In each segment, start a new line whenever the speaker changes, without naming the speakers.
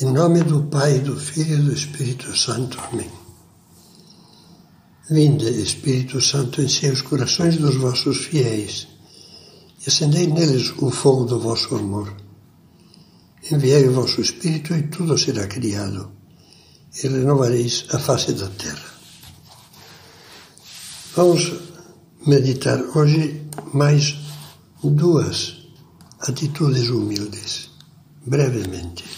Em nome do Pai, do Filho e do Espírito Santo. Amém. Vinde, Espírito Santo, enchei os corações dos vossos fiéis e acendei neles o fogo do vosso amor. Enviai o vosso Espírito e tudo será criado, e renovareis a face da terra. Vamos meditar hoje mais duas atitudes humildes, brevemente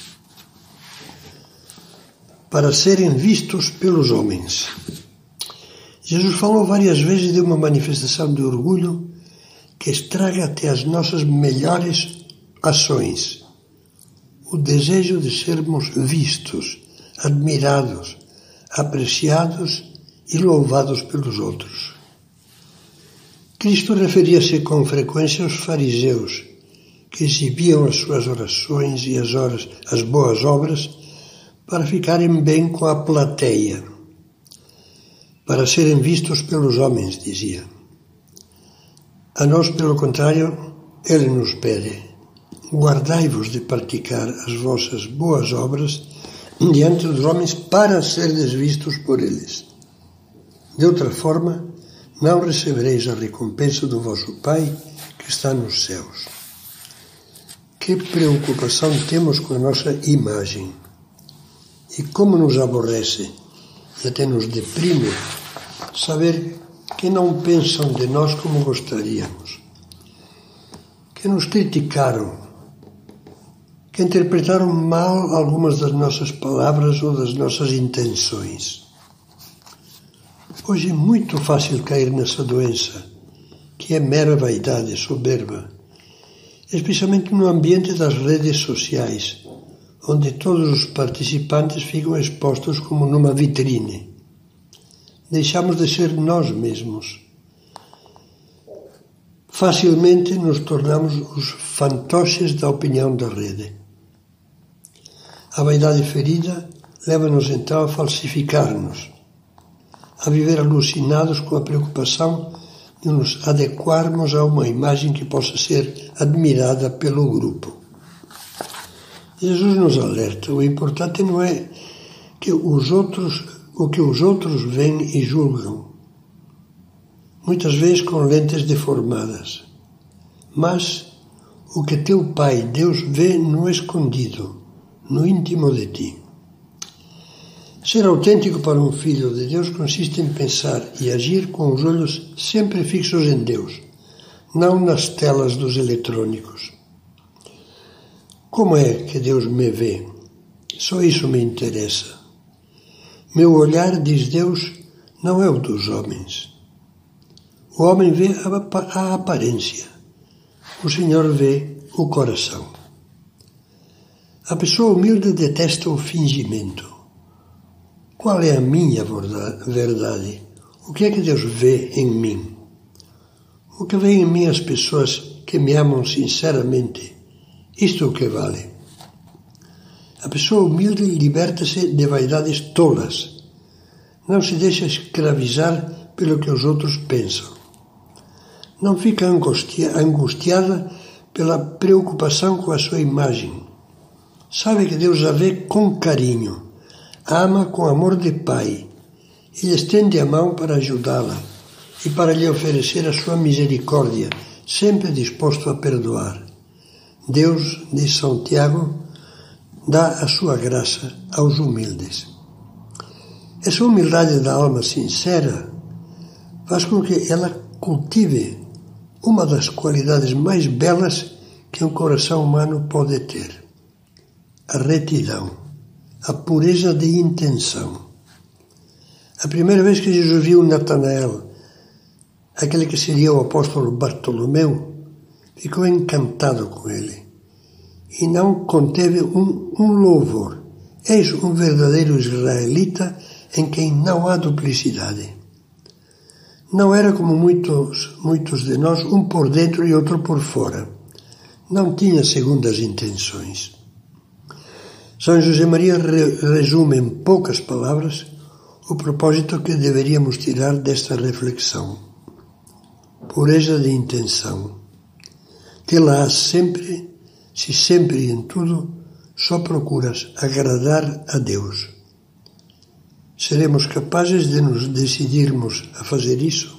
para serem vistos pelos homens. Jesus falou várias vezes de uma manifestação de orgulho que estraga até as nossas melhores ações. O desejo de sermos vistos, admirados, apreciados e louvados pelos outros. Cristo referia-se com frequência aos fariseus, que exibiam as suas orações e as, horas, as boas obras para ficarem bem com a plateia, para serem vistos pelos homens, dizia. A nós, pelo contrário, ele nos pede: guardai-vos de praticar as vossas boas obras diante dos homens para serdes vistos por eles. De outra forma, não recebereis a recompensa do vosso Pai que está nos céus. Que preocupação temos com a nossa imagem e como nos aborrece e até nos deprime saber que não pensam de nós como gostaríamos, que nos criticaram, que interpretaram mal algumas das nossas palavras ou das nossas intenções. Hoje é muito fácil cair nessa doença, que é mera vaidade, soberba, especialmente no ambiente das redes sociais onde todos os participantes ficam expostos como numa vitrine. Deixamos de ser nós mesmos. Facilmente nos tornamos os fantoches da opinião da rede. A vaidade ferida leva-nos então a falsificar-nos, a viver alucinados com a preocupação de nos adequarmos a uma imagem que possa ser admirada pelo grupo. Jesus nos alerta: o importante não é que os outros, o que os outros veem e julgam, muitas vezes com lentes deformadas, mas o que teu Pai, Deus, vê no escondido, no íntimo de ti. Ser autêntico para um filho de Deus consiste em pensar e agir com os olhos sempre fixos em Deus, não nas telas dos eletrônicos. Como é que Deus me vê? Só isso me interessa. Meu olhar, diz Deus, não é o dos homens. O homem vê a aparência, o Senhor vê o coração. A pessoa humilde detesta o fingimento. Qual é a minha verdade? O que é que Deus vê em mim? O que vê em mim as pessoas que me amam sinceramente isto é o que vale. A pessoa humilde liberta-se de vaidades tolas. Não se deixa escravizar pelo que os outros pensam. Não fica angustiada pela preocupação com a sua imagem. Sabe que Deus a vê com carinho, ama com amor de pai e estende a mão para ajudá-la e para lhe oferecer a sua misericórdia, sempre disposto a perdoar. Deus, diz São Tiago, dá a sua graça aos humildes. Essa humildade da alma sincera faz com que ela cultive uma das qualidades mais belas que um coração humano pode ter: a retidão, a pureza de intenção. A primeira vez que Jesus viu Natanael, aquele que seria o apóstolo Bartolomeu, ficou encantado com ele e não conteve um, um louvor. És um verdadeiro israelita em quem não há duplicidade. Não era como muitos, muitos de nós, um por dentro e outro por fora. Não tinha segundas intenções. São José Maria resume em poucas palavras o propósito que deveríamos tirar desta reflexão. Pureza de intenção tê-la sempre, se sempre e em tudo só procuras agradar a Deus. Seremos capazes de nos decidirmos a fazer isso?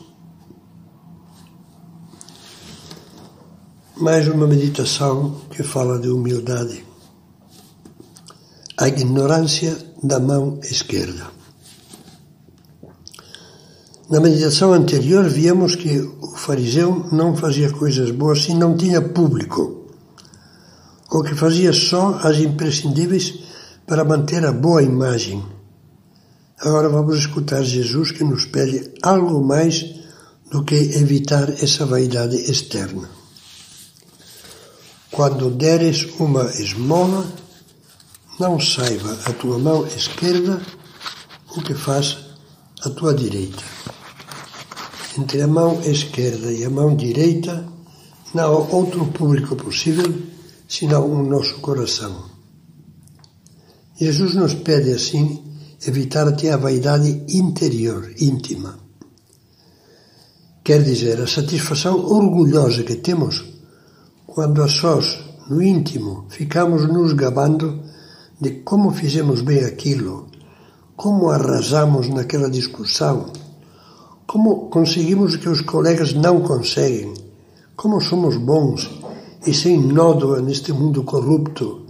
Mais uma meditação que fala de humildade. A ignorância da mão esquerda. Na meditação anterior, víamos que o fariseu não fazia coisas boas se não tinha público, ou que fazia só as imprescindíveis para manter a boa imagem. Agora vamos escutar Jesus que nos pede algo mais do que evitar essa vaidade externa. Quando deres uma esmola, não saiba a tua mão esquerda o que faz a tua direita entre a mão esquerda e a mão direita não há outro público possível senão o nosso coração. Jesus nos pede assim evitar até a vaidade interior, íntima. Quer dizer, a satisfação orgulhosa que temos quando a sós, no íntimo, ficamos nos gabando de como fizemos bem aquilo, como arrasamos naquela discussão, como conseguimos o que os colegas não conseguem? Como somos bons e sem nódoa neste mundo corrupto?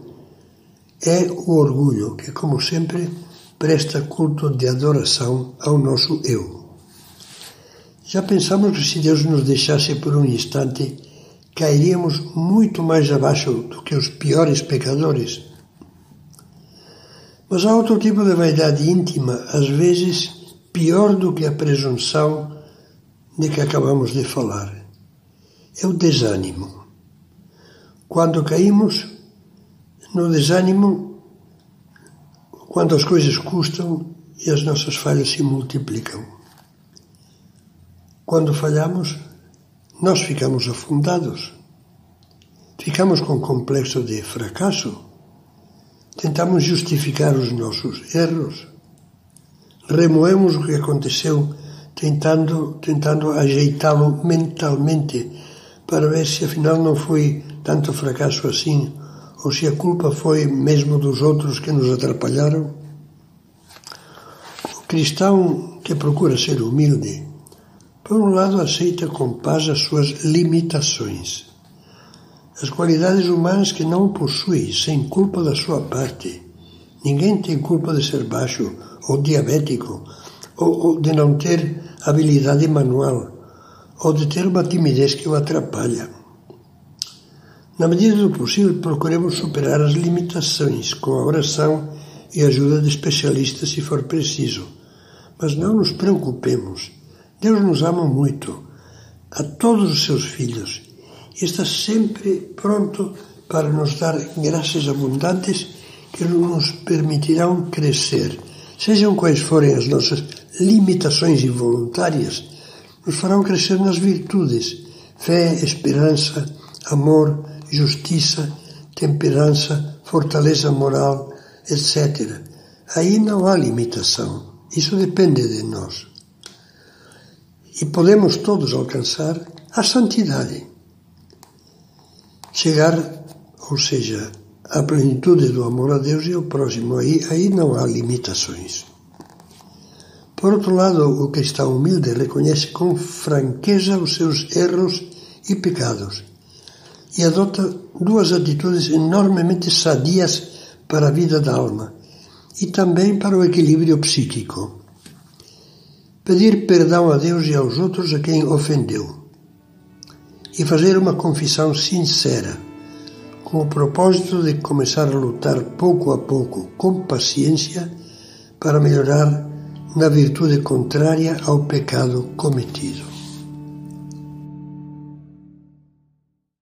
É o orgulho que, como sempre, presta culto de adoração ao nosso eu. Já pensamos que se Deus nos deixasse por um instante, cairíamos muito mais abaixo do que os piores pecadores? Mas há outro tipo de vaidade íntima, às vezes pior do que a presunção de que acabamos de falar. É o desânimo. Quando caímos no desânimo, quando as coisas custam e as nossas falhas se multiplicam. Quando falhamos, nós ficamos afundados. Ficamos com complexo de fracasso. Tentamos justificar os nossos erros remoemos o que aconteceu, tentando, tentando ajeitá-lo mentalmente para ver se afinal não foi tanto fracasso assim, ou se a culpa foi mesmo dos outros que nos atrapalharam. O cristão que procura ser humilde, por um lado, aceita com paz as suas limitações, as qualidades humanas que não possui, sem culpa da sua parte. Ninguém tem culpa de ser baixo ou diabético, ou, ou de não ter habilidade manual, ou de ter uma timidez que o atrapalha. Na medida do possível, procuremos superar as limitações com a oração e ajuda de especialistas se for preciso. Mas não nos preocupemos. Deus nos ama muito, a todos os seus filhos, e está sempre pronto para nos dar graças abundantes que nos permitirão crescer sejam quais forem as nossas limitações involuntárias, nos farão crescer nas virtudes, fé, esperança, amor, justiça, temperança, fortaleza moral, etc. Aí não há limitação. Isso depende de nós. E podemos todos alcançar a santidade. Chegar, ou seja, a plenitude do amor a Deus e ao próximo. Aí, aí não há limitações. Por outro lado, o cristão humilde reconhece com franqueza os seus erros e pecados e adota duas atitudes enormemente sadias para a vida da alma e também para o equilíbrio psíquico. Pedir perdão a Deus e aos outros a quem ofendeu e fazer uma confissão sincera com o propósito de começar a lutar pouco a pouco, com paciência, para melhorar na virtude contrária ao pecado cometido.